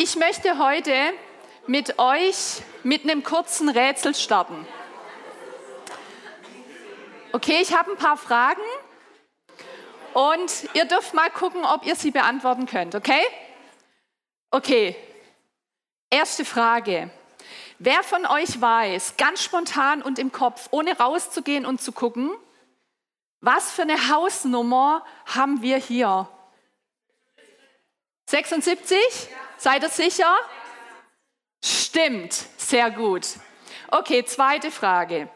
Ich möchte heute mit euch mit einem kurzen Rätsel starten. Okay, ich habe ein paar Fragen und ihr dürft mal gucken, ob ihr sie beantworten könnt, okay? Okay, erste Frage. Wer von euch weiß, ganz spontan und im Kopf, ohne rauszugehen und zu gucken, was für eine Hausnummer haben wir hier? 76? Seid ihr sicher? Stimmt, sehr gut. Okay, zweite Frage.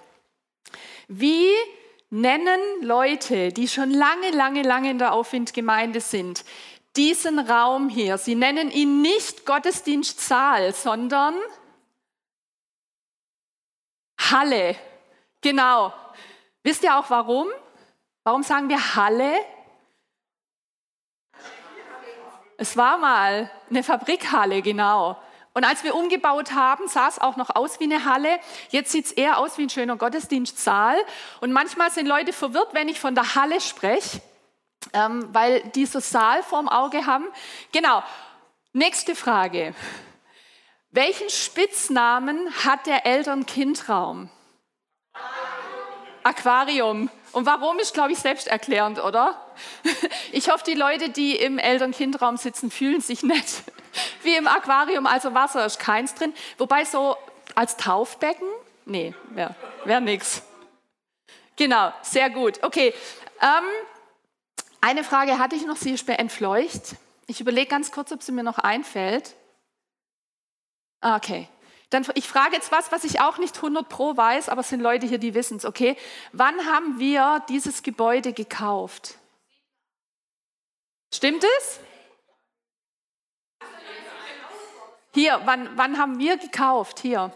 Wie nennen Leute, die schon lange, lange, lange in der Aufwindgemeinde sind, diesen Raum hier? Sie nennen ihn nicht Gottesdienstsaal, sondern Halle. Genau. Wisst ihr auch warum? Warum sagen wir Halle? Es war mal eine Fabrikhalle, genau. Und als wir umgebaut haben, sah es auch noch aus wie eine Halle. Jetzt sieht es eher aus wie ein schöner Gottesdienstsaal. Und manchmal sind Leute verwirrt, wenn ich von der Halle spreche, ähm, weil die so Saal vorm Auge haben. Genau. Nächste Frage. Welchen Spitznamen hat der Eltern-Kind-Raum? Aquarium. Und warum ist, glaube ich, selbsterklärend, oder? Ich hoffe, die Leute, die im Eltern-Kind-Raum sitzen, fühlen sich nicht wie im Aquarium. Also Wasser ist keins drin. Wobei so als Taufbecken, nee, wäre wär nix. Genau, sehr gut. Okay, ähm, eine Frage hatte ich noch, sie ist entfleucht. Ich überlege ganz kurz, ob sie mir noch einfällt. Ah, okay, dann, ich frage jetzt was, was ich auch nicht 100 pro weiß, aber es sind Leute hier, die wissen es, okay? Wann haben wir dieses Gebäude gekauft? Stimmt es? Hier, wann, wann haben wir gekauft? Hier.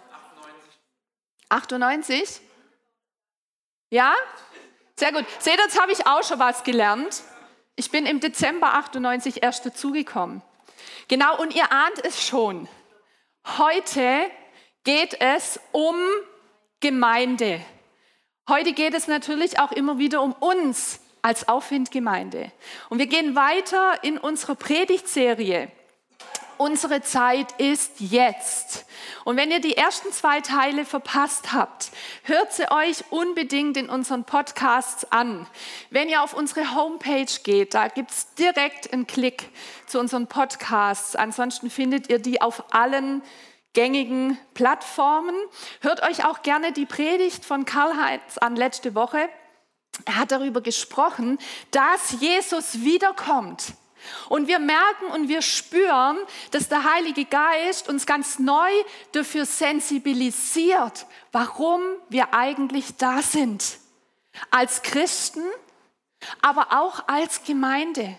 98. 98? Ja? Sehr gut. Seht, jetzt habe ich auch schon was gelernt. Ich bin im Dezember 98 erst dazugekommen. Genau, und ihr ahnt es schon. Heute geht es um Gemeinde. Heute geht es natürlich auch immer wieder um uns als Aufwindgemeinde. Und wir gehen weiter in unserer Predigtserie. Unsere Zeit ist jetzt. Und wenn ihr die ersten zwei Teile verpasst habt, hört sie euch unbedingt in unseren Podcasts an. Wenn ihr auf unsere Homepage geht, da gibt es direkt einen Klick zu unseren Podcasts. Ansonsten findet ihr die auf allen gängigen Plattformen. Hört euch auch gerne die Predigt von Karl-Heinz an letzte Woche. Er hat darüber gesprochen, dass Jesus wiederkommt. Und wir merken und wir spüren, dass der Heilige Geist uns ganz neu dafür sensibilisiert, warum wir eigentlich da sind. Als Christen, aber auch als Gemeinde.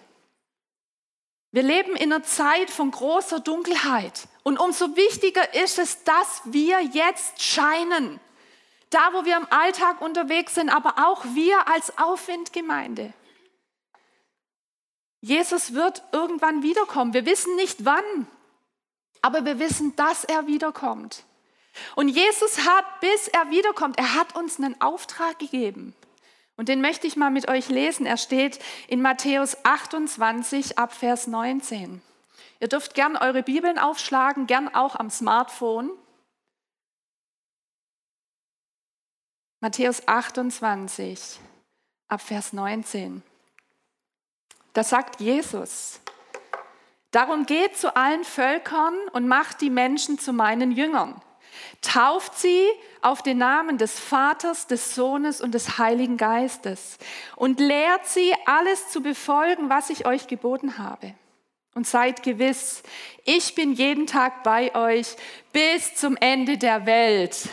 Wir leben in einer Zeit von großer Dunkelheit. Und umso wichtiger ist es, dass wir jetzt scheinen. Da, wo wir im Alltag unterwegs sind, aber auch wir als Aufwindgemeinde. Jesus wird irgendwann wiederkommen. Wir wissen nicht wann, aber wir wissen, dass er wiederkommt. Und Jesus hat, bis er wiederkommt, er hat uns einen Auftrag gegeben. Und den möchte ich mal mit euch lesen. Er steht in Matthäus 28 ab Vers 19. Ihr dürft gern eure Bibeln aufschlagen, gern auch am Smartphone. Matthäus 28, ab Vers 19. Da sagt Jesus, darum geht zu allen Völkern und macht die Menschen zu meinen Jüngern. Tauft sie auf den Namen des Vaters, des Sohnes und des Heiligen Geistes und lehrt sie, alles zu befolgen, was ich euch geboten habe und seid gewiss, ich bin jeden Tag bei euch bis zum Ende der Welt.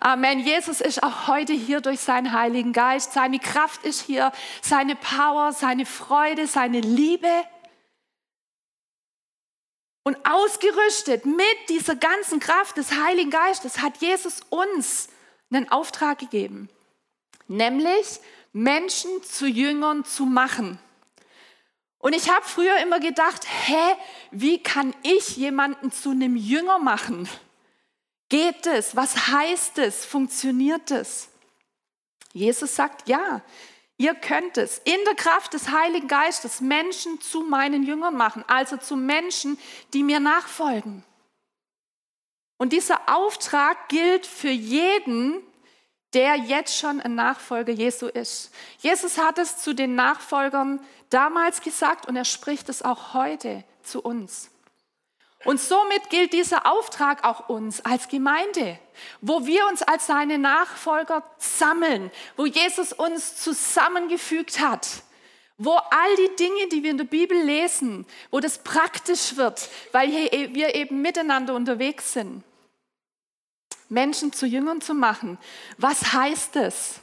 Amen. Jesus ist auch heute hier durch seinen Heiligen Geist. Seine Kraft ist hier, seine Power, seine Freude, seine Liebe. Und ausgerüstet mit dieser ganzen Kraft des Heiligen Geistes hat Jesus uns einen Auftrag gegeben, nämlich Menschen zu Jüngern zu machen. Und ich habe früher immer gedacht, hä, wie kann ich jemanden zu einem Jünger machen? Geht es? Was heißt es? Funktioniert es? Jesus sagt, ja, Ihr könnt es in der Kraft des Heiligen Geistes Menschen zu meinen Jüngern machen, also zu Menschen, die mir nachfolgen. Und dieser Auftrag gilt für jeden, der jetzt schon ein Nachfolger Jesu ist. Jesus hat es zu den Nachfolgern damals gesagt und er spricht es auch heute zu uns. Und somit gilt dieser Auftrag auch uns als Gemeinde, wo wir uns als seine Nachfolger sammeln, wo Jesus uns zusammengefügt hat, wo all die Dinge, die wir in der Bibel lesen, wo das praktisch wird, weil wir eben miteinander unterwegs sind. Menschen zu Jüngern zu machen. Was heißt es?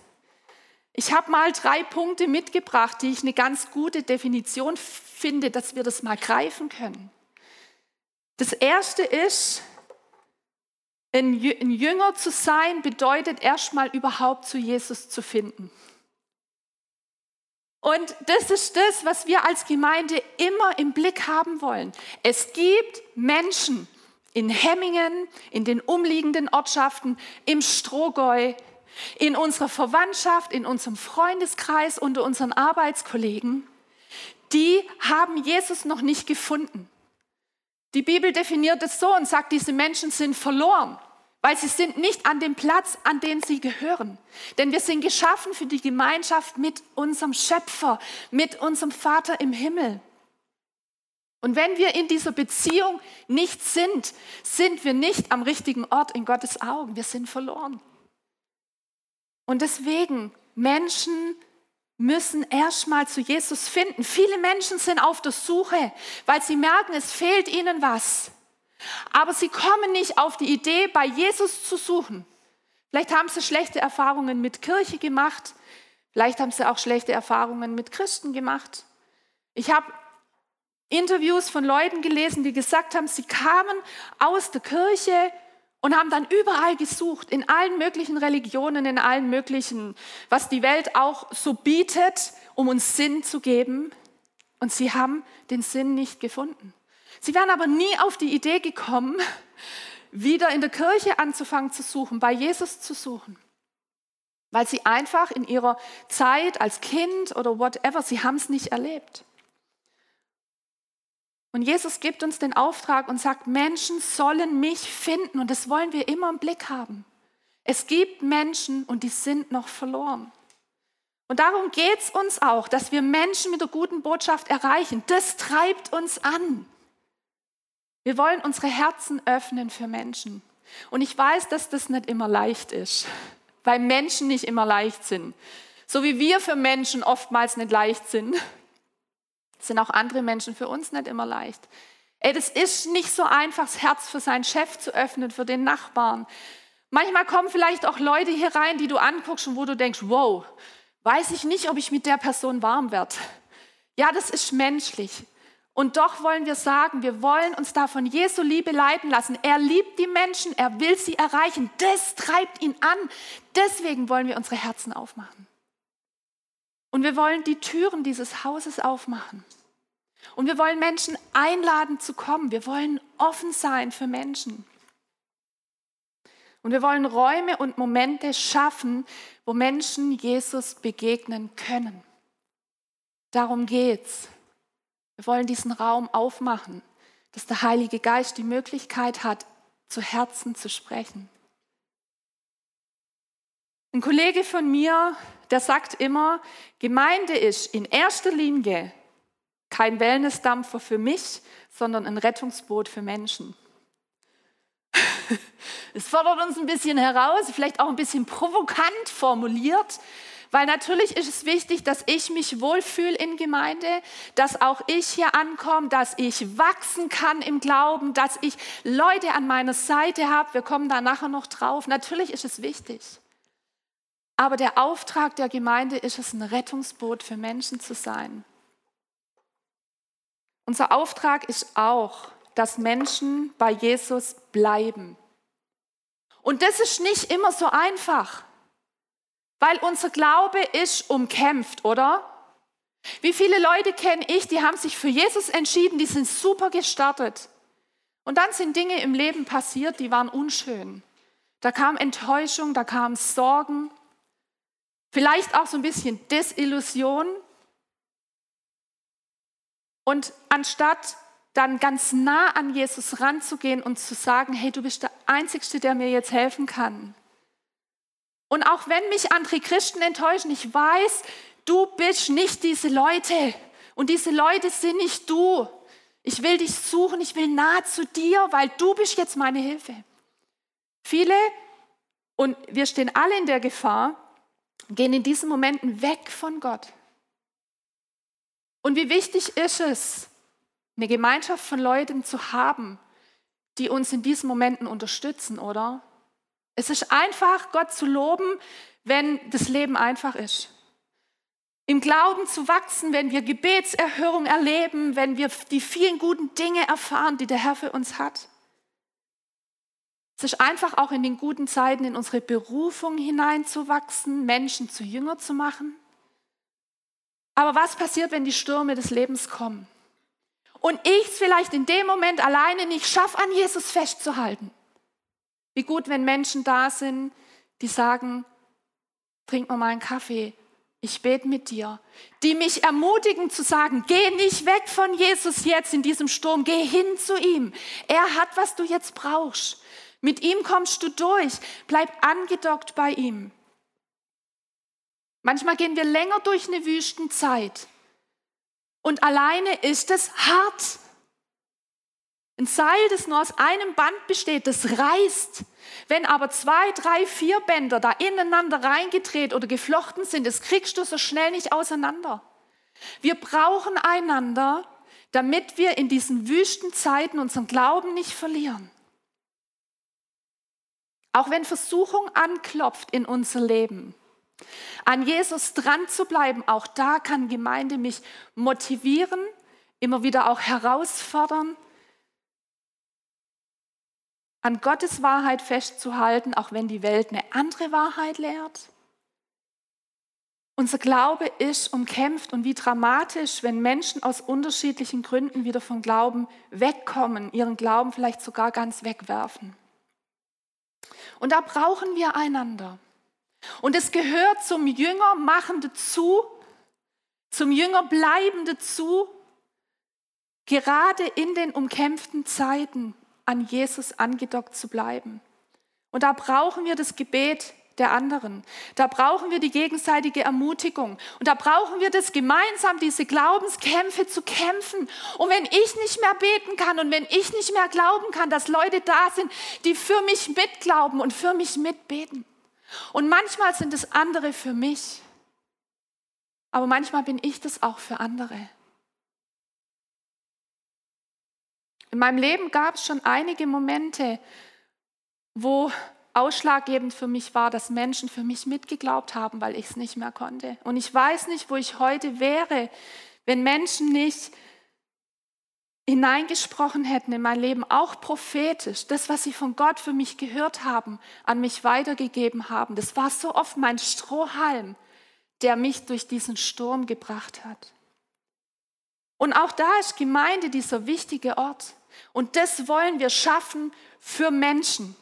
Ich habe mal drei Punkte mitgebracht, die ich eine ganz gute Definition finde, dass wir das mal greifen können. Das erste ist, ein Jünger zu sein bedeutet erstmal überhaupt zu Jesus zu finden. Und das ist das, was wir als Gemeinde immer im Blick haben wollen. Es gibt Menschen in Hemmingen, in den umliegenden Ortschaften, im Strohgäu, in unserer Verwandtschaft, in unserem Freundeskreis, unter unseren Arbeitskollegen, die haben Jesus noch nicht gefunden. Die Bibel definiert es so und sagt, diese Menschen sind verloren, weil sie sind nicht an dem Platz, an den sie gehören. Denn wir sind geschaffen für die Gemeinschaft mit unserem Schöpfer, mit unserem Vater im Himmel. Und wenn wir in dieser Beziehung nicht sind, sind wir nicht am richtigen Ort in Gottes Augen. Wir sind verloren. Und deswegen, Menschen müssen erstmal zu Jesus finden. Viele Menschen sind auf der Suche, weil sie merken, es fehlt ihnen was. Aber sie kommen nicht auf die Idee, bei Jesus zu suchen. Vielleicht haben sie schlechte Erfahrungen mit Kirche gemacht. Vielleicht haben sie auch schlechte Erfahrungen mit Christen gemacht. Ich habe Interviews von Leuten gelesen, die gesagt haben, sie kamen aus der Kirche und haben dann überall gesucht, in allen möglichen Religionen, in allen möglichen, was die Welt auch so bietet, um uns Sinn zu geben. Und sie haben den Sinn nicht gefunden. Sie wären aber nie auf die Idee gekommen, wieder in der Kirche anzufangen zu suchen, bei Jesus zu suchen. Weil sie einfach in ihrer Zeit als Kind oder whatever, sie haben es nicht erlebt. Und Jesus gibt uns den Auftrag und sagt, Menschen sollen mich finden. Und das wollen wir immer im Blick haben. Es gibt Menschen und die sind noch verloren. Und darum geht es uns auch, dass wir Menschen mit der guten Botschaft erreichen. Das treibt uns an. Wir wollen unsere Herzen öffnen für Menschen. Und ich weiß, dass das nicht immer leicht ist, weil Menschen nicht immer leicht sind. So wie wir für Menschen oftmals nicht leicht sind, sind auch andere Menschen für uns nicht immer leicht. Ey, das ist nicht so einfach, das Herz für seinen Chef zu öffnen, für den Nachbarn. Manchmal kommen vielleicht auch Leute hier rein, die du anguckst und wo du denkst, wow, weiß ich nicht, ob ich mit der Person warm werde. Ja, das ist menschlich. Und doch wollen wir sagen, wir wollen uns da von Jesu Liebe leiten lassen. Er liebt die Menschen, er will sie erreichen. Das treibt ihn an. Deswegen wollen wir unsere Herzen aufmachen. Und wir wollen die Türen dieses Hauses aufmachen. Und wir wollen Menschen einladen zu kommen. Wir wollen offen sein für Menschen. Und wir wollen Räume und Momente schaffen, wo Menschen Jesus begegnen können. Darum geht's. Wir wollen diesen Raum aufmachen, dass der Heilige Geist die Möglichkeit hat, zu Herzen zu sprechen. Ein Kollege von mir der sagt immer, Gemeinde ist in erster Linie kein Wellnessdampfer für mich, sondern ein Rettungsboot für Menschen. Es fordert uns ein bisschen heraus, vielleicht auch ein bisschen provokant formuliert, weil natürlich ist es wichtig, dass ich mich wohlfühle in Gemeinde, dass auch ich hier ankomme, dass ich wachsen kann im Glauben, dass ich Leute an meiner Seite habe. Wir kommen da nachher noch drauf. Natürlich ist es wichtig. Aber der Auftrag der Gemeinde ist es, ein Rettungsboot für Menschen zu sein. Unser Auftrag ist auch, dass Menschen bei Jesus bleiben. Und das ist nicht immer so einfach, weil unser Glaube ist umkämpft, oder? Wie viele Leute kenne ich, die haben sich für Jesus entschieden, die sind super gestartet. Und dann sind Dinge im Leben passiert, die waren unschön. Da kam Enttäuschung, da kamen Sorgen, vielleicht auch so ein bisschen Desillusion. Und anstatt dann ganz nah an Jesus ranzugehen und zu sagen, hey, du bist der Einzige, der mir jetzt helfen kann. Und auch wenn mich andere Christen enttäuschen, ich weiß, du bist nicht diese Leute. Und diese Leute sind nicht du. Ich will dich suchen, ich will nahe zu dir, weil du bist jetzt meine Hilfe. Viele, und wir stehen alle in der Gefahr, gehen in diesen Momenten weg von Gott. Und wie wichtig ist es, eine Gemeinschaft von Leuten zu haben, die uns in diesen Momenten unterstützen, oder? Es ist einfach, Gott zu loben, wenn das Leben einfach ist. Im Glauben zu wachsen, wenn wir Gebetserhörung erleben, wenn wir die vielen guten Dinge erfahren, die der Herr für uns hat. Es ist einfach auch in den guten Zeiten in unsere Berufung hineinzuwachsen, Menschen zu Jünger zu machen. Aber was passiert, wenn die Stürme des Lebens kommen? Und ich es vielleicht in dem Moment alleine nicht schaffe, an Jesus festzuhalten. Wie gut, wenn Menschen da sind, die sagen, trink mal einen Kaffee, ich bete mit dir. Die mich ermutigen zu sagen, geh nicht weg von Jesus jetzt in diesem Sturm, geh hin zu ihm. Er hat, was du jetzt brauchst. Mit ihm kommst du durch. Bleib angedockt bei ihm. Manchmal gehen wir länger durch eine Wüstenzeit. Und alleine ist es hart. Ein Seil, das nur aus einem Band besteht, das reißt. Wenn aber zwei, drei, vier Bänder da ineinander reingedreht oder geflochten sind, das kriegst du so schnell nicht auseinander. Wir brauchen einander, damit wir in diesen wüsten Zeiten unseren Glauben nicht verlieren. Auch wenn Versuchung anklopft in unser Leben, an Jesus dran zu bleiben, auch da kann Gemeinde mich motivieren, immer wieder auch herausfordern, an Gottes Wahrheit festzuhalten, auch wenn die Welt eine andere Wahrheit lehrt. Unser Glaube ist umkämpft und wie dramatisch, wenn Menschen aus unterschiedlichen Gründen wieder vom Glauben wegkommen, ihren Glauben vielleicht sogar ganz wegwerfen. Und da brauchen wir einander. Und es gehört zum Jüngermachen dazu, zum Jüngerbleiben dazu, gerade in den umkämpften Zeiten an Jesus angedockt zu bleiben. Und da brauchen wir das Gebet der anderen. Da brauchen wir die gegenseitige Ermutigung. Und da brauchen wir das gemeinsam, diese Glaubenskämpfe zu kämpfen. Und wenn ich nicht mehr beten kann und wenn ich nicht mehr glauben kann, dass Leute da sind, die für mich mitglauben und für mich mitbeten. Und manchmal sind es andere für mich. Aber manchmal bin ich das auch für andere. In meinem Leben gab es schon einige Momente, wo ausschlaggebend für mich war, dass Menschen für mich mitgeglaubt haben, weil ich es nicht mehr konnte. Und ich weiß nicht, wo ich heute wäre, wenn Menschen nicht hineingesprochen hätten in mein Leben, auch prophetisch, das, was sie von Gott für mich gehört haben, an mich weitergegeben haben. Das war so oft mein Strohhalm, der mich durch diesen Sturm gebracht hat. Und auch da ist Gemeinde dieser wichtige Ort. Und das wollen wir schaffen für Menschen.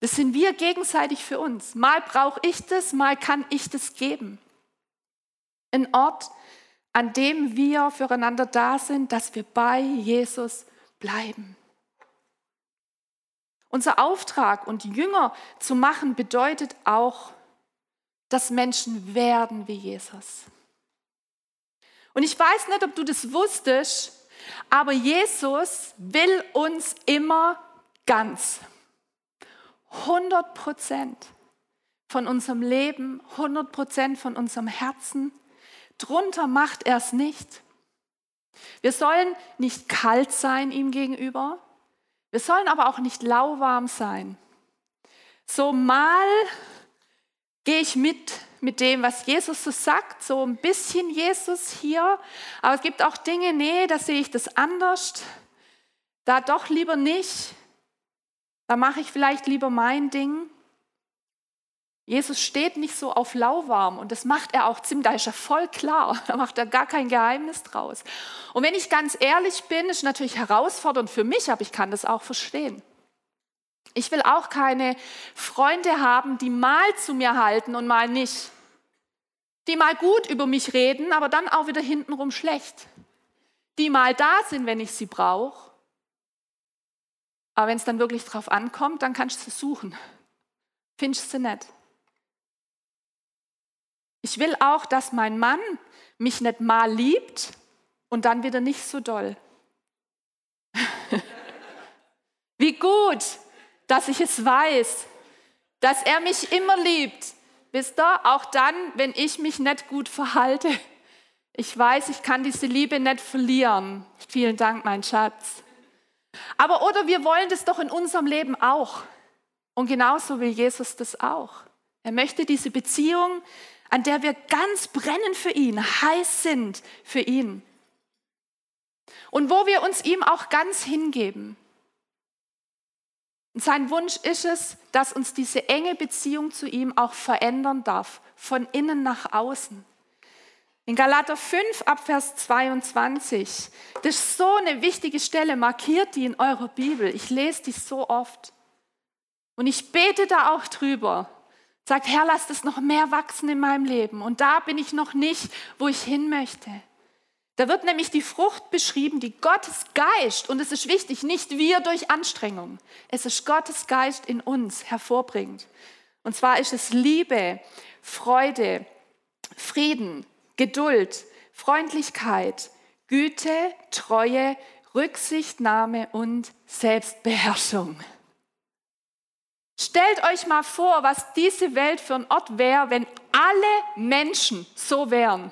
Das sind wir gegenseitig für uns. Mal brauche ich das, mal kann ich das geben. Ein Ort, an dem wir füreinander da sind, dass wir bei Jesus bleiben. Unser Auftrag und Jünger zu machen bedeutet auch, dass Menschen werden wie Jesus. Und ich weiß nicht, ob du das wusstest, aber Jesus will uns immer ganz. 100 Prozent von unserem Leben, 100 Prozent von unserem Herzen. Drunter macht er es nicht. Wir sollen nicht kalt sein ihm gegenüber. Wir sollen aber auch nicht lauwarm sein. So mal gehe ich mit mit dem, was Jesus so sagt, so ein bisschen Jesus hier, aber es gibt auch Dinge, nee, da sehe ich das anders, da doch lieber nicht. Da mache ich vielleicht lieber mein Ding. Jesus steht nicht so auf lauwarm und das macht er auch ziemlich, da ist er voll klar, da macht er gar kein Geheimnis draus. Und wenn ich ganz ehrlich bin, ist natürlich herausfordernd für mich, aber ich kann das auch verstehen. Ich will auch keine Freunde haben, die mal zu mir halten und mal nicht. die mal gut über mich reden, aber dann auch wieder hintenrum schlecht. Die mal da sind, wenn ich sie brauche. Aber wenn es dann wirklich drauf ankommt, dann kannst du sie suchen. Findest du nicht. Ich will auch, dass mein Mann mich nicht mal liebt und dann wieder nicht so doll. Wie gut, dass ich es weiß, dass er mich immer liebt. Wisst ihr, auch dann, wenn ich mich nicht gut verhalte. Ich weiß, ich kann diese Liebe nicht verlieren. Vielen Dank, mein Schatz. Aber oder wir wollen das doch in unserem Leben auch. Und genauso will Jesus das auch. Er möchte diese Beziehung, an der wir ganz brennen für ihn, heiß sind für ihn. Und wo wir uns ihm auch ganz hingeben. Und sein Wunsch ist es, dass uns diese enge Beziehung zu ihm auch verändern darf, von innen nach außen. In Galater 5 ab Vers 22, das ist so eine wichtige Stelle, markiert die in eurer Bibel. Ich lese die so oft. Und ich bete da auch drüber. Sagt, Herr, lass das noch mehr wachsen in meinem Leben. Und da bin ich noch nicht, wo ich hin möchte. Da wird nämlich die Frucht beschrieben, die Gottes Geist, und es ist wichtig, nicht wir durch Anstrengung, es ist Gottes Geist in uns hervorbringt. Und zwar ist es Liebe, Freude, Frieden, Geduld, Freundlichkeit, Güte, Treue, Rücksichtnahme und Selbstbeherrschung. Stellt euch mal vor, was diese Welt für ein Ort wäre, wenn alle Menschen so wären.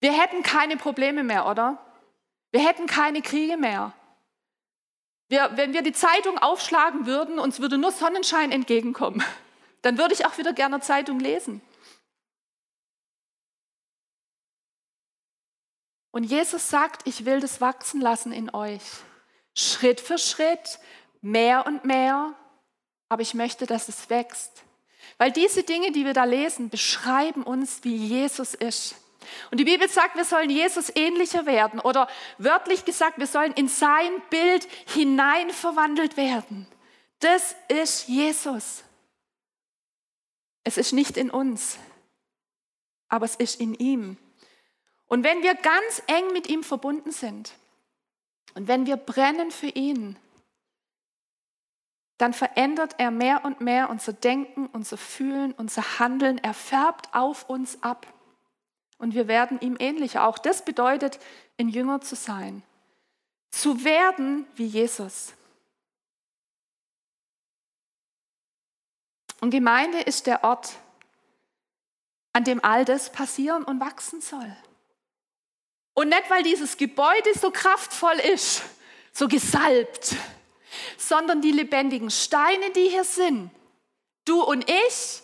Wir hätten keine Probleme mehr, oder? Wir hätten keine Kriege mehr. Wir, wenn wir die Zeitung aufschlagen würden, uns würde nur Sonnenschein entgegenkommen, dann würde ich auch wieder gerne Zeitung lesen. Und Jesus sagt, ich will das wachsen lassen in euch. Schritt für Schritt, mehr und mehr, aber ich möchte, dass es wächst. Weil diese Dinge, die wir da lesen, beschreiben uns, wie Jesus ist. Und die Bibel sagt, wir sollen Jesus ähnlicher werden oder wörtlich gesagt, wir sollen in sein Bild hinein verwandelt werden. Das ist Jesus. Es ist nicht in uns, aber es ist in ihm. Und wenn wir ganz eng mit ihm verbunden sind und wenn wir brennen für ihn, dann verändert er mehr und mehr unser Denken, unser Fühlen, unser Handeln. Er färbt auf uns ab. Und wir werden ihm ähnlicher. Auch das bedeutet, ein Jünger zu sein. Zu werden wie Jesus. Und Gemeinde ist der Ort, an dem all das passieren und wachsen soll. Und nicht, weil dieses Gebäude so kraftvoll ist, so gesalbt, sondern die lebendigen Steine, die hier sind, du und ich,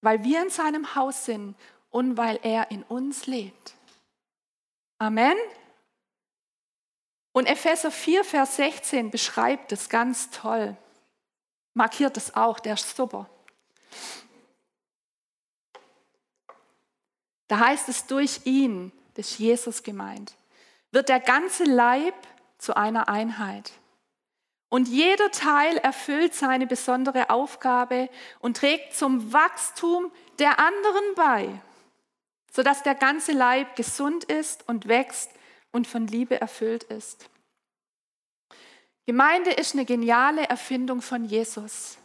weil wir in seinem Haus sind und weil er in uns lebt. Amen. Und Epheser 4, Vers 16 beschreibt es ganz toll. Markiert es auch, der ist super. Da heißt es, durch ihn, das ist Jesus gemeint, wird der ganze Leib zu einer Einheit. Und jeder Teil erfüllt seine besondere Aufgabe und trägt zum Wachstum der anderen bei, sodass der ganze Leib gesund ist und wächst und von Liebe erfüllt ist. Gemeinde ist eine geniale Erfindung von Jesus,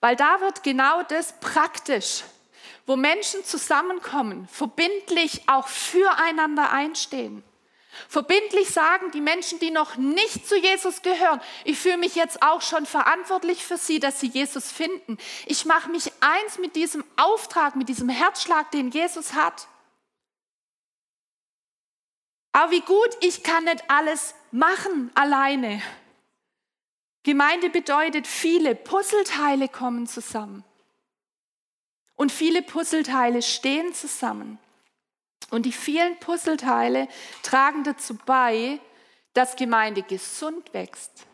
weil da wird genau das praktisch, wo Menschen zusammenkommen, verbindlich auch füreinander einstehen. Verbindlich sagen die Menschen, die noch nicht zu Jesus gehören, ich fühle mich jetzt auch schon verantwortlich für sie, dass sie Jesus finden. Ich mache mich eins mit diesem Auftrag, mit diesem Herzschlag, den Jesus hat. Aber wie gut, ich kann nicht alles machen alleine. Gemeinde bedeutet, viele Puzzleteile kommen zusammen. Und viele Puzzleteile stehen zusammen. Und die vielen Puzzleteile tragen dazu bei, dass Gemeinde gesund wächst.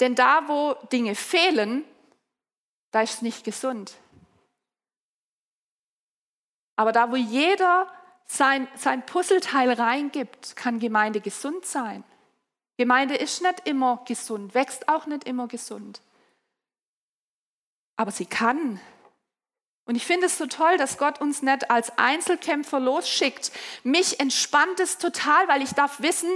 Denn da, wo Dinge fehlen, da ist es nicht gesund. Aber da, wo jeder sein, sein Puzzleteil reingibt, kann Gemeinde gesund sein. Gemeinde ist nicht immer gesund, wächst auch nicht immer gesund. aber sie kann. Und ich finde es so toll, dass Gott uns nicht als Einzelkämpfer losschickt. Mich entspannt es total, weil ich darf wissen,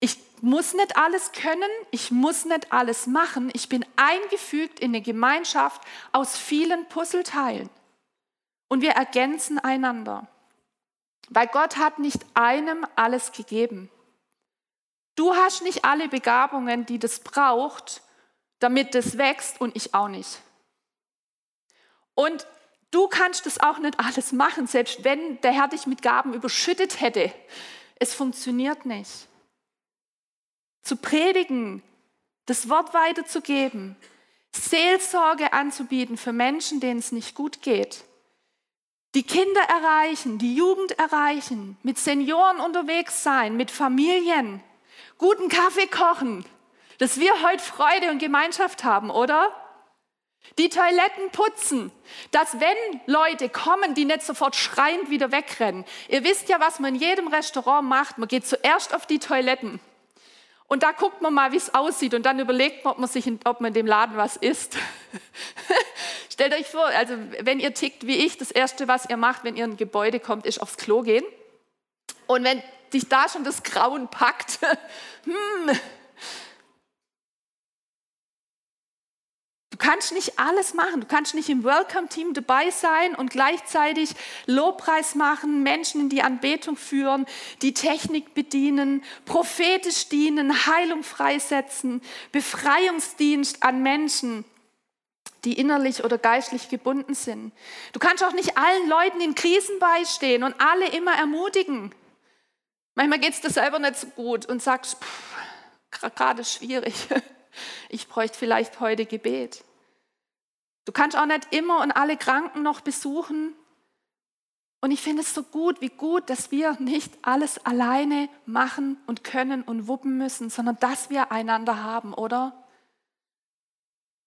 ich muss nicht alles können, ich muss nicht alles machen. Ich bin eingefügt in eine Gemeinschaft aus vielen Puzzleteilen. Und wir ergänzen einander. Weil Gott hat nicht einem alles gegeben. Du hast nicht alle Begabungen, die das braucht, damit das wächst und ich auch nicht. Und du kannst das auch nicht alles machen, selbst wenn der Herr dich mit Gaben überschüttet hätte. Es funktioniert nicht. Zu predigen, das Wort weiterzugeben, Seelsorge anzubieten für Menschen, denen es nicht gut geht, die Kinder erreichen, die Jugend erreichen, mit Senioren unterwegs sein, mit Familien, guten Kaffee kochen, dass wir heute Freude und Gemeinschaft haben, oder? Die Toiletten putzen, dass wenn Leute kommen, die nicht sofort schreiend wieder wegrennen. Ihr wisst ja, was man in jedem Restaurant macht. Man geht zuerst auf die Toiletten und da guckt man mal, wie es aussieht und dann überlegt man, ob man, sich ob man in dem Laden was isst. Stellt euch vor, also wenn ihr tickt wie ich, das Erste, was ihr macht, wenn ihr in ein Gebäude kommt, ist aufs Klo gehen. Und wenn dich da schon das Grauen packt, hm, Du kannst nicht alles machen. Du kannst nicht im Welcome-Team dabei sein und gleichzeitig Lobpreis machen, Menschen in die Anbetung führen, die Technik bedienen, prophetisch dienen, Heilung freisetzen, Befreiungsdienst an Menschen, die innerlich oder geistlich gebunden sind. Du kannst auch nicht allen Leuten in Krisen beistehen und alle immer ermutigen. Manchmal geht es dir selber nicht so gut und sagst, gerade schwierig. Ich bräuchte vielleicht heute Gebet. Du kannst auch nicht immer und alle Kranken noch besuchen. Und ich finde es so gut, wie gut, dass wir nicht alles alleine machen und können und wuppen müssen, sondern dass wir einander haben, oder?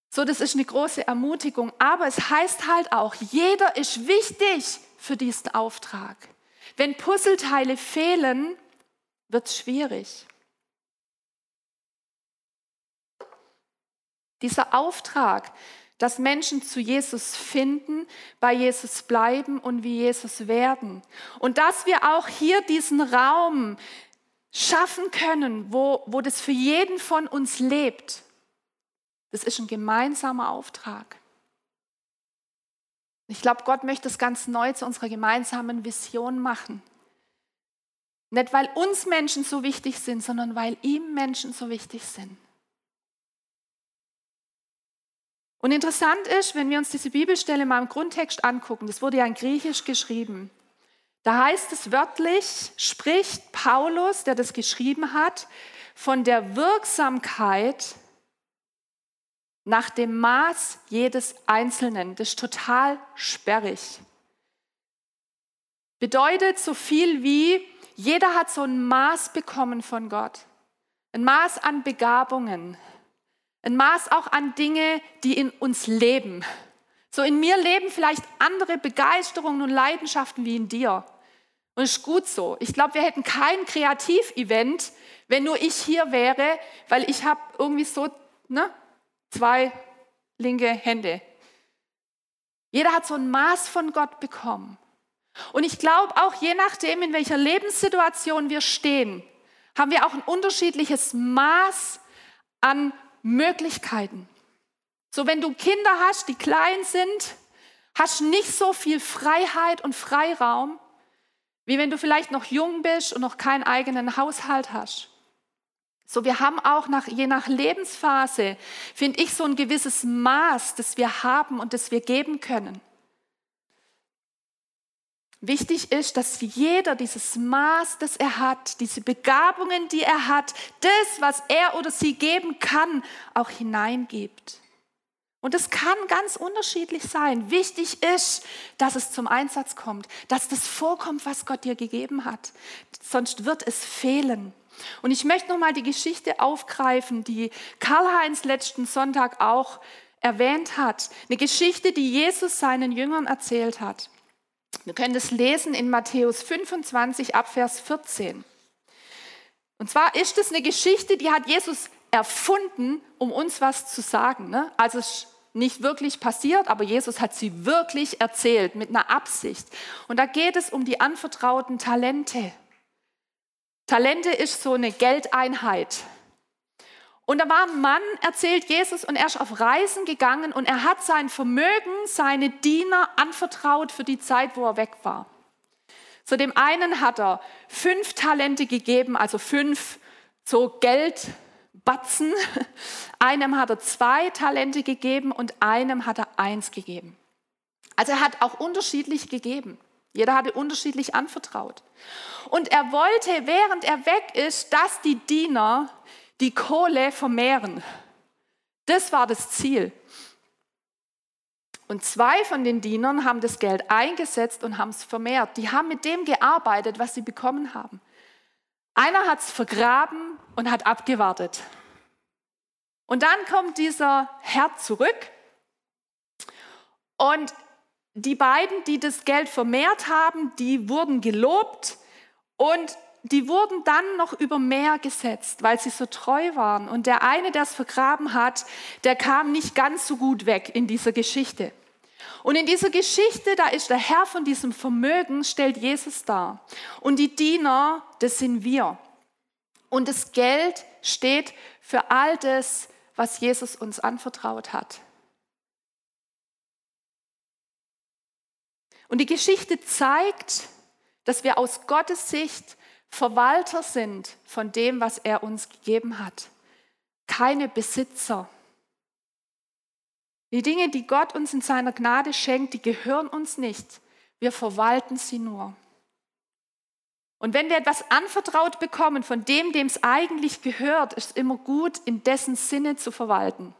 So, das ist eine große Ermutigung. Aber es heißt halt auch, jeder ist wichtig für diesen Auftrag. Wenn Puzzleteile fehlen, wird es schwierig. Dieser Auftrag, dass Menschen zu Jesus finden, bei Jesus bleiben und wie Jesus werden. Und dass wir auch hier diesen Raum schaffen können, wo, wo das für jeden von uns lebt. Das ist ein gemeinsamer Auftrag. Ich glaube, Gott möchte es ganz neu zu unserer gemeinsamen Vision machen. Nicht, weil uns Menschen so wichtig sind, sondern weil ihm Menschen so wichtig sind. Und interessant ist, wenn wir uns diese Bibelstelle mal im Grundtext angucken, das wurde ja in Griechisch geschrieben, da heißt es wörtlich, spricht Paulus, der das geschrieben hat, von der Wirksamkeit nach dem Maß jedes Einzelnen. Das ist total sperrig. Bedeutet so viel wie, jeder hat so ein Maß bekommen von Gott. Ein Maß an Begabungen, ein Maß auch an Dinge, die in uns leben. So in mir leben vielleicht andere Begeisterungen und Leidenschaften wie in dir. Und ist gut so. Ich glaube, wir hätten kein Kreativevent, wenn nur ich hier wäre, weil ich habe irgendwie so ne, zwei linke Hände. Jeder hat so ein Maß von Gott bekommen. Und ich glaube auch, je nachdem, in welcher Lebenssituation wir stehen, haben wir auch ein unterschiedliches Maß an Möglichkeiten. So, wenn du Kinder hast, die klein sind, hast nicht so viel Freiheit und Freiraum, wie wenn du vielleicht noch jung bist und noch keinen eigenen Haushalt hast. So, wir haben auch nach, je nach Lebensphase, finde ich, so ein gewisses Maß, das wir haben und das wir geben können. Wichtig ist, dass jeder dieses Maß, das er hat, diese Begabungen, die er hat, das, was er oder sie geben kann, auch hineingibt. Und es kann ganz unterschiedlich sein. Wichtig ist, dass es zum Einsatz kommt, dass das vorkommt, was Gott dir gegeben hat. Sonst wird es fehlen. Und ich möchte noch mal die Geschichte aufgreifen, die Karl-Heinz letzten Sonntag auch erwähnt hat. Eine Geschichte, die Jesus seinen Jüngern erzählt hat. Wir können das lesen in Matthäus 25 ab Vers 14. Und zwar ist es eine Geschichte, die hat Jesus erfunden, um uns was zu sagen. Ne? Also nicht wirklich passiert, aber Jesus hat sie wirklich erzählt mit einer Absicht. Und da geht es um die anvertrauten Talente. Talente ist so eine Geldeinheit. Und da war ein Mann, erzählt Jesus, und er ist auf Reisen gegangen und er hat sein Vermögen, seine Diener anvertraut für die Zeit, wo er weg war. Zu dem einen hat er fünf Talente gegeben, also fünf so Geldbatzen. Einem hat er zwei Talente gegeben und einem hat er eins gegeben. Also er hat auch unterschiedlich gegeben. Jeder hatte unterschiedlich anvertraut. Und er wollte, während er weg ist, dass die Diener die Kohle vermehren. Das war das Ziel. Und zwei von den Dienern haben das Geld eingesetzt und haben es vermehrt. Die haben mit dem gearbeitet, was sie bekommen haben. Einer hat es vergraben und hat abgewartet. Und dann kommt dieser Herr zurück und die beiden, die das Geld vermehrt haben, die wurden gelobt und die wurden dann noch über Meer gesetzt, weil sie so treu waren. Und der eine, der es vergraben hat, der kam nicht ganz so gut weg in dieser Geschichte. Und in dieser Geschichte, da ist der Herr von diesem Vermögen, stellt Jesus dar. Und die Diener, das sind wir. Und das Geld steht für all das, was Jesus uns anvertraut hat. Und die Geschichte zeigt, dass wir aus Gottes Sicht Verwalter sind von dem, was er uns gegeben hat. Keine Besitzer. Die Dinge, die Gott uns in seiner Gnade schenkt, die gehören uns nicht. Wir verwalten sie nur. Und wenn wir etwas anvertraut bekommen von dem, dem es eigentlich gehört, ist es immer gut, in dessen Sinne zu verwalten.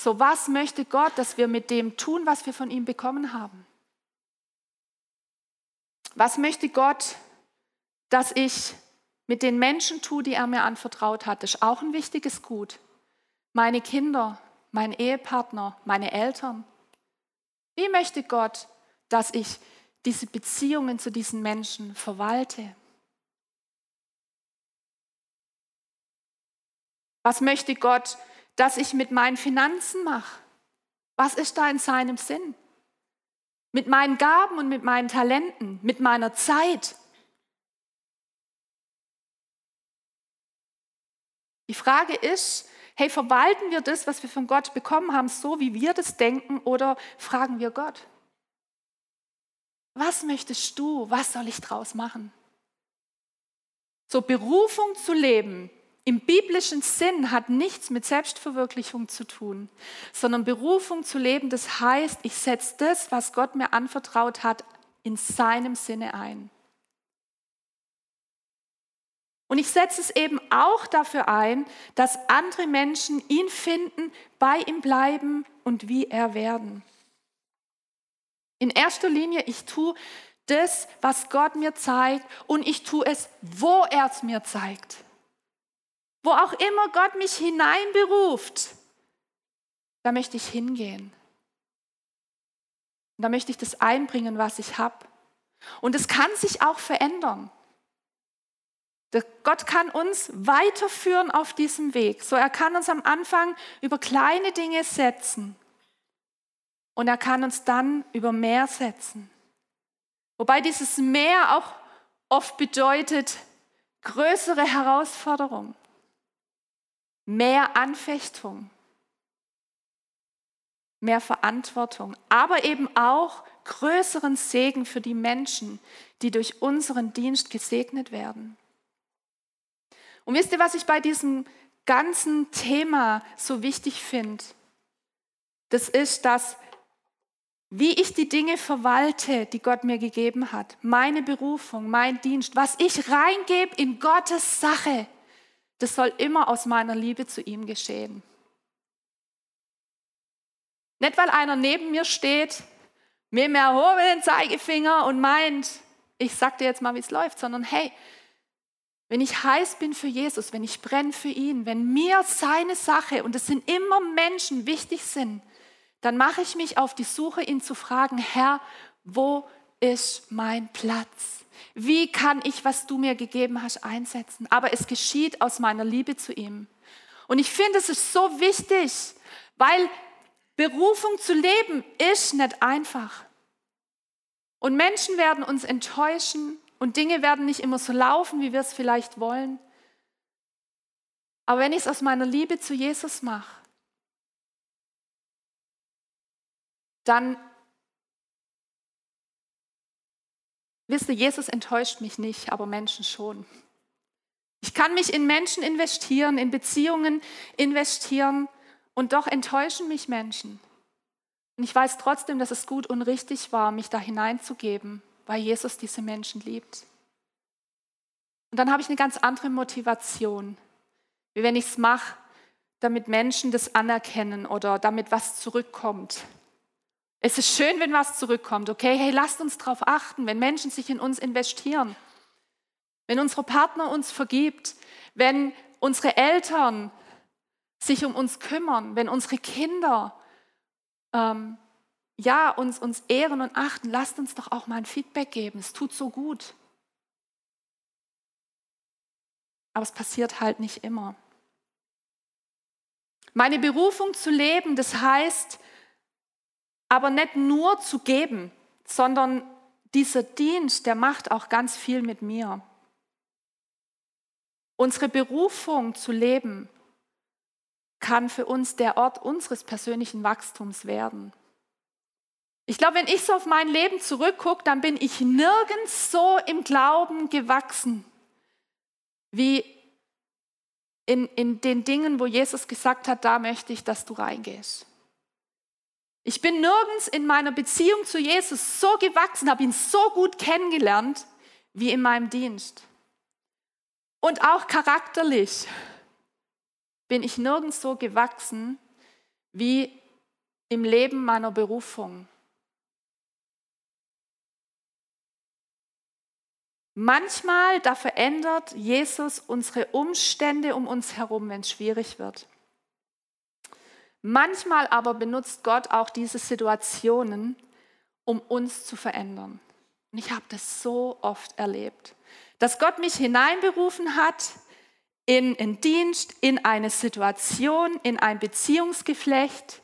So was möchte Gott, dass wir mit dem tun, was wir von ihm bekommen haben? Was möchte Gott, dass ich mit den Menschen tue, die er mir anvertraut hat, ist auch ein wichtiges Gut. Meine Kinder, mein Ehepartner, meine Eltern. Wie möchte Gott, dass ich diese Beziehungen zu diesen Menschen verwalte? Was möchte Gott, dass ich mit meinen Finanzen mache? Was ist da in seinem Sinn? Mit meinen Gaben und mit meinen Talenten, mit meiner Zeit, Die Frage ist, hey, verwalten wir das, was wir von Gott bekommen haben, so wie wir das denken oder fragen wir Gott? Was möchtest du? Was soll ich draus machen? So Berufung zu leben im biblischen Sinn hat nichts mit Selbstverwirklichung zu tun, sondern Berufung zu leben, das heißt, ich setze das, was Gott mir anvertraut hat, in seinem Sinne ein. Und ich setze es eben auch dafür ein, dass andere Menschen ihn finden, bei ihm bleiben und wie er werden. In erster Linie, ich tue das, was Gott mir zeigt und ich tue es, wo er es mir zeigt. Wo auch immer Gott mich hineinberuft, da möchte ich hingehen. Und da möchte ich das einbringen, was ich habe. Und es kann sich auch verändern. Gott kann uns weiterführen auf diesem Weg. So, er kann uns am Anfang über kleine Dinge setzen und er kann uns dann über mehr setzen. Wobei dieses mehr auch oft bedeutet größere Herausforderung, mehr Anfechtung, mehr Verantwortung, aber eben auch größeren Segen für die Menschen, die durch unseren Dienst gesegnet werden. Und wisst ihr, was ich bei diesem ganzen Thema so wichtig finde? Das ist, dass wie ich die Dinge verwalte, die Gott mir gegeben hat, meine Berufung, mein Dienst, was ich reingebe in Gottes Sache, das soll immer aus meiner Liebe zu ihm geschehen. Nicht, weil einer neben mir steht, mir dem erhobenen Zeigefinger und meint, ich sag dir jetzt mal, wie es läuft, sondern hey, wenn ich heiß bin für Jesus, wenn ich brenne für ihn, wenn mir seine Sache, und es sind immer Menschen, wichtig sind, dann mache ich mich auf die Suche, ihn zu fragen, Herr, wo ist mein Platz? Wie kann ich, was du mir gegeben hast, einsetzen? Aber es geschieht aus meiner Liebe zu ihm. Und ich finde, es ist so wichtig, weil Berufung zu leben ist nicht einfach. Und Menschen werden uns enttäuschen und Dinge werden nicht immer so laufen, wie wir es vielleicht wollen. Aber wenn ich es aus meiner Liebe zu Jesus mache, dann wisst ihr, Jesus enttäuscht mich nicht, aber Menschen schon. Ich kann mich in Menschen investieren, in Beziehungen investieren und doch enttäuschen mich Menschen. Und ich weiß trotzdem, dass es gut und richtig war, mich da hineinzugeben, weil Jesus diese Menschen liebt. Und dann habe ich eine ganz andere Motivation wie wenn ich es mache, damit Menschen das anerkennen oder damit was zurückkommt. Es ist schön, wenn was zurückkommt, okay? Hey, lasst uns darauf achten, wenn Menschen sich in uns investieren, wenn unsere Partner uns vergibt, wenn unsere Eltern sich um uns kümmern, wenn unsere Kinder ähm, ja, uns, uns ehren und achten, lasst uns doch auch mal ein Feedback geben. Es tut so gut. Aber es passiert halt nicht immer. Meine Berufung zu leben, das heißt aber nicht nur zu geben, sondern dieser Dienst, der macht auch ganz viel mit mir. Unsere Berufung zu leben kann für uns der Ort unseres persönlichen Wachstums werden. Ich glaube, wenn ich so auf mein Leben zurückgucke, dann bin ich nirgends so im Glauben gewachsen wie in, in den Dingen, wo Jesus gesagt hat, da möchte ich, dass du reingehst. Ich bin nirgends in meiner Beziehung zu Jesus so gewachsen, habe ihn so gut kennengelernt wie in meinem Dienst. Und auch charakterlich bin ich nirgends so gewachsen wie im Leben meiner Berufung. Manchmal, da verändert Jesus unsere Umstände um uns herum, wenn es schwierig wird. Manchmal aber benutzt Gott auch diese Situationen, um uns zu verändern. Und ich habe das so oft erlebt, dass Gott mich hineinberufen hat in einen Dienst, in eine Situation, in ein Beziehungsgeflecht.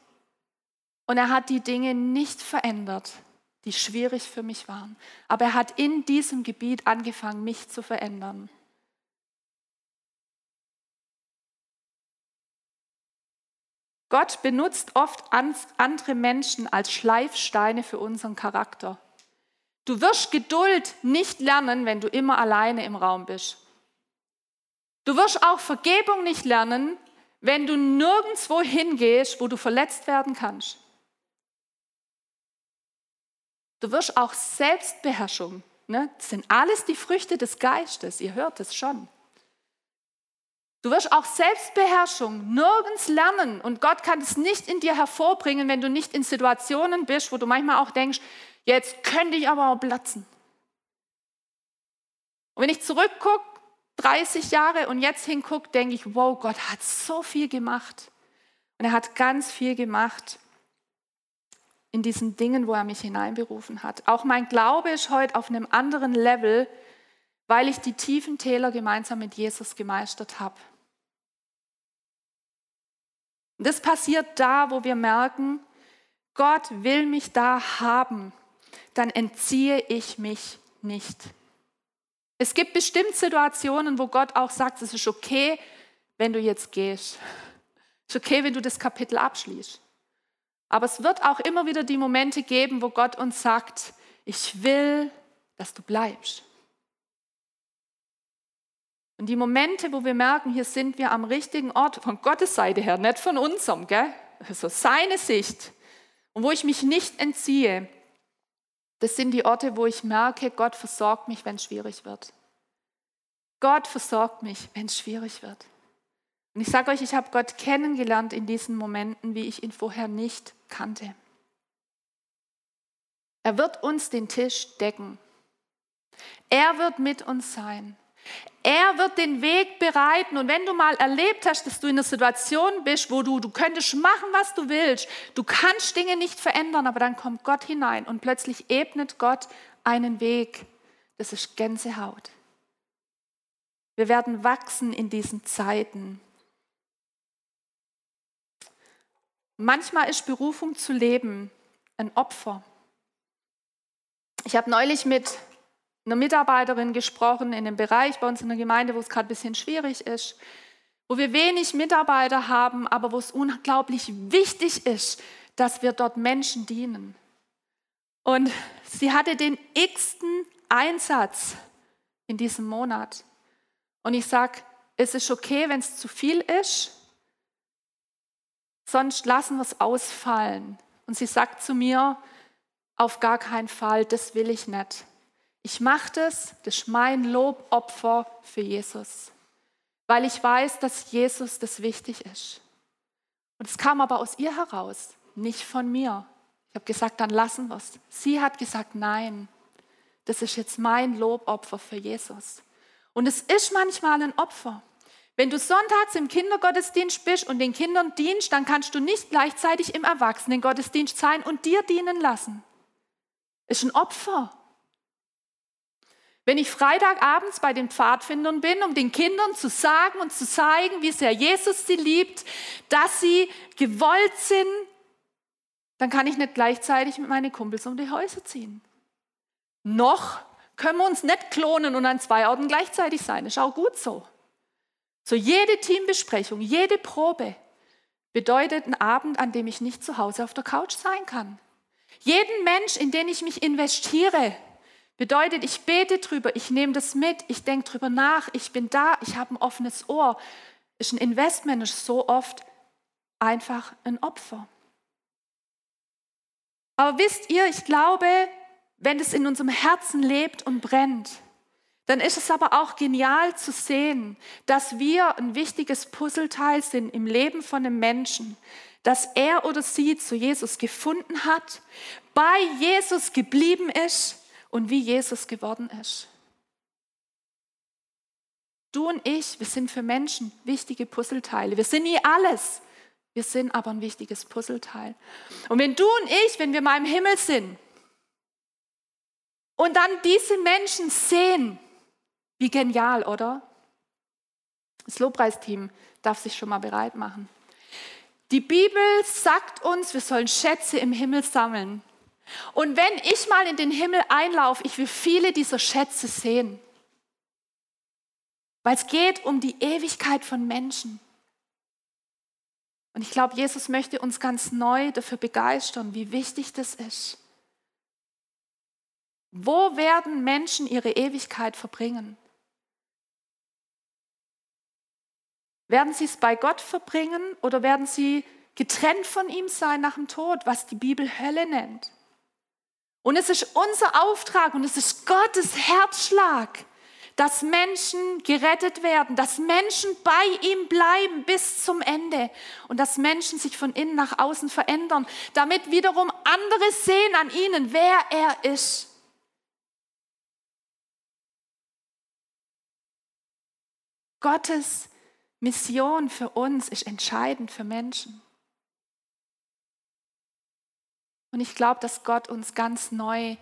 Und er hat die Dinge nicht verändert, die schwierig für mich waren. Aber er hat in diesem Gebiet angefangen, mich zu verändern. Gott benutzt oft andere Menschen als Schleifsteine für unseren Charakter. Du wirst Geduld nicht lernen, wenn du immer alleine im Raum bist. Du wirst auch Vergebung nicht lernen, wenn du nirgendwo hingehst, wo du verletzt werden kannst. Du wirst auch Selbstbeherrschung. Ne? Das sind alles die Früchte des Geistes. Ihr hört es schon. Du wirst auch Selbstbeherrschung nirgends lernen und Gott kann es nicht in dir hervorbringen, wenn du nicht in Situationen bist, wo du manchmal auch denkst, jetzt könnte ich aber auch platzen. Und wenn ich zurückgucke, 30 Jahre und jetzt hingucke, denke ich, wow, Gott hat so viel gemacht. Und er hat ganz viel gemacht in diesen Dingen, wo er mich hineinberufen hat. Auch mein Glaube ist heute auf einem anderen Level, weil ich die tiefen Täler gemeinsam mit Jesus gemeistert habe. Und das passiert da, wo wir merken, Gott will mich da haben, dann entziehe ich mich nicht. Es gibt bestimmt Situationen, wo Gott auch sagt, es ist okay, wenn du jetzt gehst. Es ist okay, wenn du das Kapitel abschließt. Aber es wird auch immer wieder die Momente geben, wo Gott uns sagt, ich will, dass du bleibst. Und die Momente, wo wir merken, hier sind wir am richtigen Ort, von Gottes Seite her, nicht von unserem, gell? also seine Sicht, und wo ich mich nicht entziehe, das sind die Orte, wo ich merke, Gott versorgt mich, wenn es schwierig wird. Gott versorgt mich, wenn es schwierig wird. Und ich sage euch, ich habe Gott kennengelernt in diesen Momenten, wie ich ihn vorher nicht kannte. Er wird uns den Tisch decken. Er wird mit uns sein. Er wird den Weg bereiten. Und wenn du mal erlebt hast, dass du in einer Situation bist, wo du, du könntest machen, was du willst, du kannst Dinge nicht verändern, aber dann kommt Gott hinein und plötzlich ebnet Gott einen Weg. Das ist Gänsehaut. Wir werden wachsen in diesen Zeiten. Manchmal ist Berufung zu leben ein Opfer. Ich habe neulich mit einer Mitarbeiterin gesprochen in einem Bereich bei uns in der Gemeinde, wo es gerade ein bisschen schwierig ist, wo wir wenig Mitarbeiter haben, aber wo es unglaublich wichtig ist, dass wir dort Menschen dienen. Und sie hatte den x-ten Einsatz in diesem Monat. Und ich sage, es ist okay, wenn es zu viel ist, sonst lassen wir es ausfallen. Und sie sagt zu mir, auf gar keinen Fall, das will ich nicht. Ich mache das, das ist mein Lobopfer für Jesus, weil ich weiß, dass Jesus das wichtig ist. Und es kam aber aus ihr heraus, nicht von mir. Ich habe gesagt, dann lassen wir es. Sie hat gesagt, nein, das ist jetzt mein Lobopfer für Jesus. Und es ist manchmal ein Opfer. Wenn du sonntags im Kindergottesdienst bist und den Kindern dienst, dann kannst du nicht gleichzeitig im Erwachsenengottesdienst sein und dir dienen lassen. Ist ein Opfer. Wenn ich Freitagabends bei den Pfadfindern bin, um den Kindern zu sagen und zu zeigen, wie sehr Jesus sie liebt, dass sie gewollt sind, dann kann ich nicht gleichzeitig mit meinen Kumpels um die Häuser ziehen. Noch können wir uns nicht klonen und an zwei Orten gleichzeitig sein. Ist auch gut so. So jede Teambesprechung, jede Probe bedeutet ein Abend, an dem ich nicht zu Hause auf der Couch sein kann. Jeden Mensch, in den ich mich investiere, bedeutet, ich bete drüber, ich nehme das mit, ich denke drüber nach, ich bin da, ich habe ein offenes Ohr. Ist ein Investment, ist so oft einfach ein Opfer. Aber wisst ihr, ich glaube, wenn es in unserem Herzen lebt und brennt, dann ist es aber auch genial zu sehen, dass wir ein wichtiges Puzzleteil sind im Leben von einem Menschen, dass er oder sie zu Jesus gefunden hat, bei Jesus geblieben ist und wie Jesus geworden ist. Du und ich, wir sind für Menschen wichtige Puzzleteile. Wir sind nie alles. Wir sind aber ein wichtiges Puzzleteil. Und wenn du und ich, wenn wir mal im Himmel sind und dann diese Menschen sehen, wie genial, oder? Das Lobpreisteam darf sich schon mal bereit machen. Die Bibel sagt uns, wir sollen Schätze im Himmel sammeln. Und wenn ich mal in den Himmel einlaufe, ich will viele dieser Schätze sehen. Weil es geht um die Ewigkeit von Menschen. Und ich glaube, Jesus möchte uns ganz neu dafür begeistern, wie wichtig das ist. Wo werden Menschen ihre Ewigkeit verbringen? Werden sie es bei Gott verbringen oder werden sie getrennt von ihm sein nach dem Tod, was die Bibel Hölle nennt? Und es ist unser Auftrag und es ist Gottes Herzschlag, dass Menschen gerettet werden, dass Menschen bei ihm bleiben bis zum Ende und dass Menschen sich von innen nach außen verändern, damit wiederum andere sehen an ihnen, wer er ist. Gottes Mission für uns ist entscheidend für Menschen. Und ich glaube, dass Gott uns ganz neu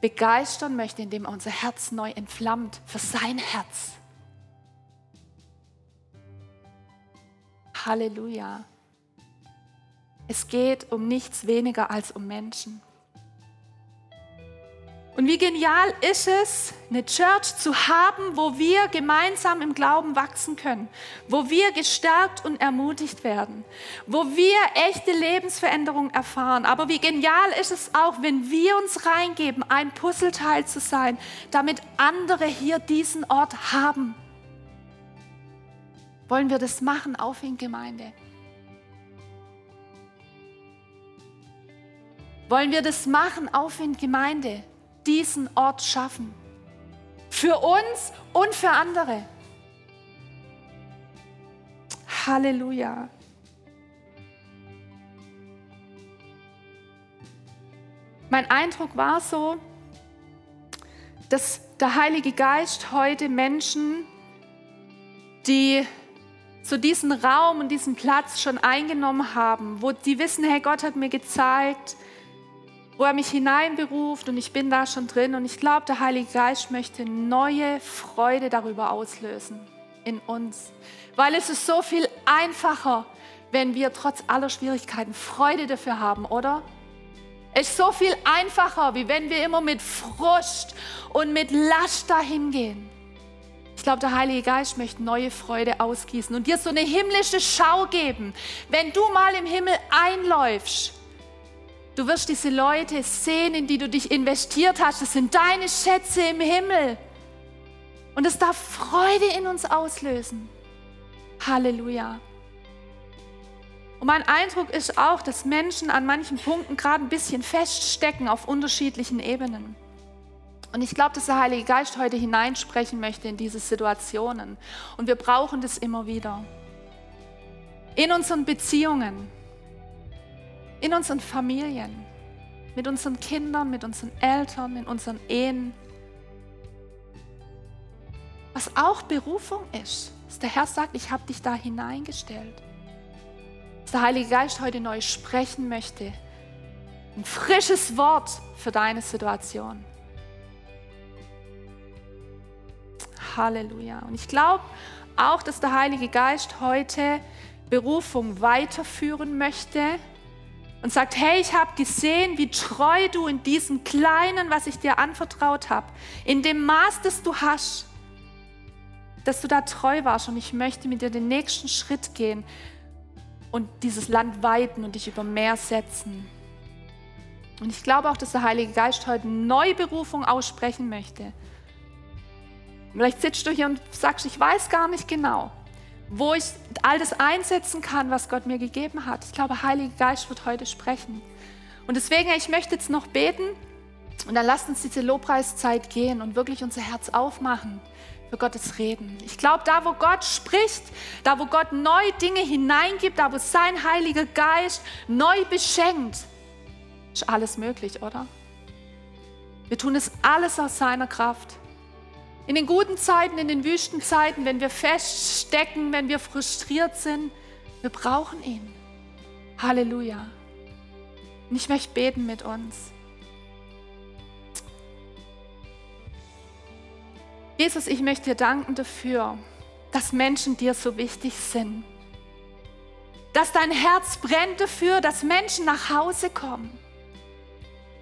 begeistern möchte, indem er unser Herz neu entflammt für sein Herz. Halleluja. Es geht um nichts weniger als um Menschen. Und wie genial ist es, eine Church zu haben, wo wir gemeinsam im Glauben wachsen können, wo wir gestärkt und ermutigt werden, wo wir echte Lebensveränderung erfahren. Aber wie genial ist es auch, wenn wir uns reingeben, ein Puzzleteil zu sein, damit andere hier diesen Ort haben. Wollen wir das machen, auf in Gemeinde? Wollen wir das machen, auf in Gemeinde? Diesen Ort schaffen. Für uns und für andere. Halleluja. Mein Eindruck war so, dass der Heilige Geist heute Menschen, die so diesen Raum und diesen Platz schon eingenommen haben, wo die wissen, hey, Gott hat mir gezeigt, wo er mich hineinberuft und ich bin da schon drin. Und ich glaube, der Heilige Geist möchte neue Freude darüber auslösen in uns. Weil es ist so viel einfacher, wenn wir trotz aller Schwierigkeiten Freude dafür haben, oder? Es ist so viel einfacher, wie wenn wir immer mit Frust und mit Last dahin gehen. Ich glaube, der Heilige Geist möchte neue Freude ausgießen und dir so eine himmlische Schau geben. Wenn du mal im Himmel einläufst, du wirst diese Leute sehen, in die du dich investiert hast. Das sind deine Schätze im Himmel. Und es darf Freude in uns auslösen. Halleluja. Und mein Eindruck ist auch, dass Menschen an manchen Punkten gerade ein bisschen feststecken auf unterschiedlichen Ebenen. Und ich glaube, dass der Heilige Geist heute hineinsprechen möchte in diese Situationen. Und wir brauchen das immer wieder. In unseren Beziehungen, in unseren Familien, mit unseren Kindern, mit unseren Eltern, in unseren Ehen. Was auch Berufung ist, dass der Herr sagt, ich habe dich da hineingestellt. Dass der Heilige Geist heute neu sprechen möchte. Ein frisches Wort für deine Situation. Halleluja. Und ich glaube auch, dass der Heilige Geist heute Berufung weiterführen möchte und sagt, hey, ich habe gesehen, wie treu du in diesem Kleinen, was ich dir anvertraut habe, in dem Maß, das du hast, dass du da treu warst und ich möchte mit dir den nächsten Schritt gehen und dieses Land weiten und dich über Meer setzen. Und ich glaube auch, dass der Heilige Geist heute Neuberufung aussprechen möchte. Vielleicht sitzt du hier und sagst, ich weiß gar nicht genau, wo ich all das einsetzen kann, was Gott mir gegeben hat. Ich glaube, Heiliger Geist wird heute sprechen. Und deswegen, ich möchte jetzt noch beten und dann lasst uns diese Lobpreiszeit gehen und wirklich unser Herz aufmachen für Gottes Reden. Ich glaube, da wo Gott spricht, da wo Gott neue Dinge hineingibt, da wo sein Heiliger Geist neu beschenkt, ist alles möglich, oder? Wir tun es alles aus seiner Kraft. In den guten Zeiten, in den Wüstenzeiten, wenn wir feststecken, wenn wir frustriert sind, wir brauchen ihn. Halleluja. Und ich möchte beten mit uns. Jesus, ich möchte dir danken dafür, dass Menschen dir so wichtig sind. Dass dein Herz brennt dafür, dass Menschen nach Hause kommen.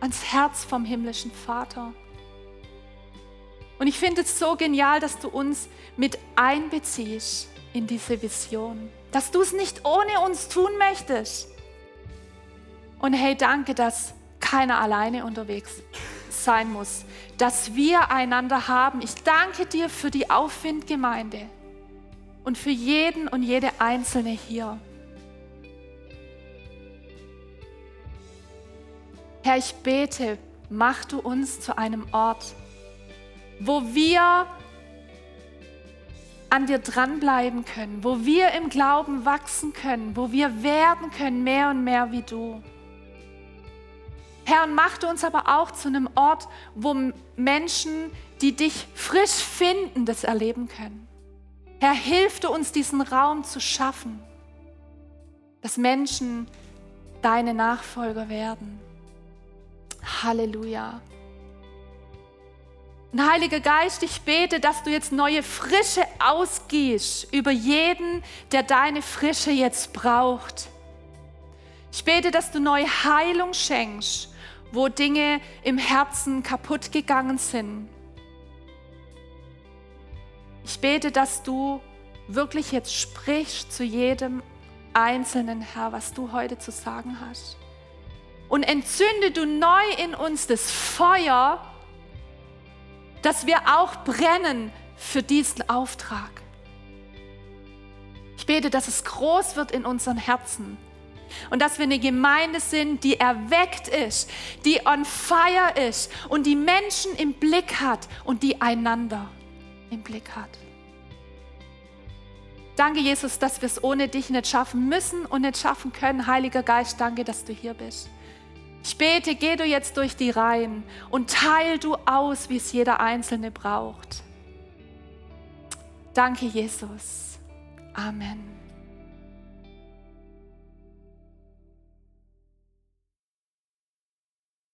Ans Herz vom himmlischen Vater. Und ich finde es so genial, dass du uns mit einbeziehst in diese Vision. Dass du es nicht ohne uns tun möchtest. Und hey, danke, dass keiner alleine unterwegs sein muss. Dass wir einander haben. Ich danke dir für die Aufwindgemeinde und für jeden und jede Einzelne hier. Herr, ich bete, mach du uns zu einem Ort, wo wir an dir dranbleiben können, wo wir im Glauben wachsen können, wo wir werden können mehr und mehr wie du. Herr, und mach du uns aber auch zu einem Ort, wo Menschen, die dich frisch finden, das erleben können. Herr, hilf du uns, diesen Raum zu schaffen, dass Menschen deine Nachfolger werden. Halleluja. Und Heiliger Geist, ich bete, dass du jetzt neue Frische ausgehst über jeden, der deine Frische jetzt braucht. Ich bete, dass du neue Heilung schenkst, wo Dinge im Herzen kaputt gegangen sind. Ich bete, dass du wirklich jetzt sprichst zu jedem einzelnen Herr, was du heute zu sagen hast. Und entzünde du neu in uns das Feuer, dass wir auch brennen für diesen Auftrag. Ich bete, dass es groß wird in unseren Herzen und dass wir eine Gemeinde sind, die erweckt ist, die on fire ist und die Menschen im Blick hat und die einander im Blick hat. Danke, Jesus, dass wir es ohne dich nicht schaffen müssen und nicht schaffen können. Heiliger Geist, danke, dass du hier bist. Ich bete, geh du jetzt durch die Reihen und teil du aus, wie es jeder Einzelne braucht. Danke, Jesus. Amen.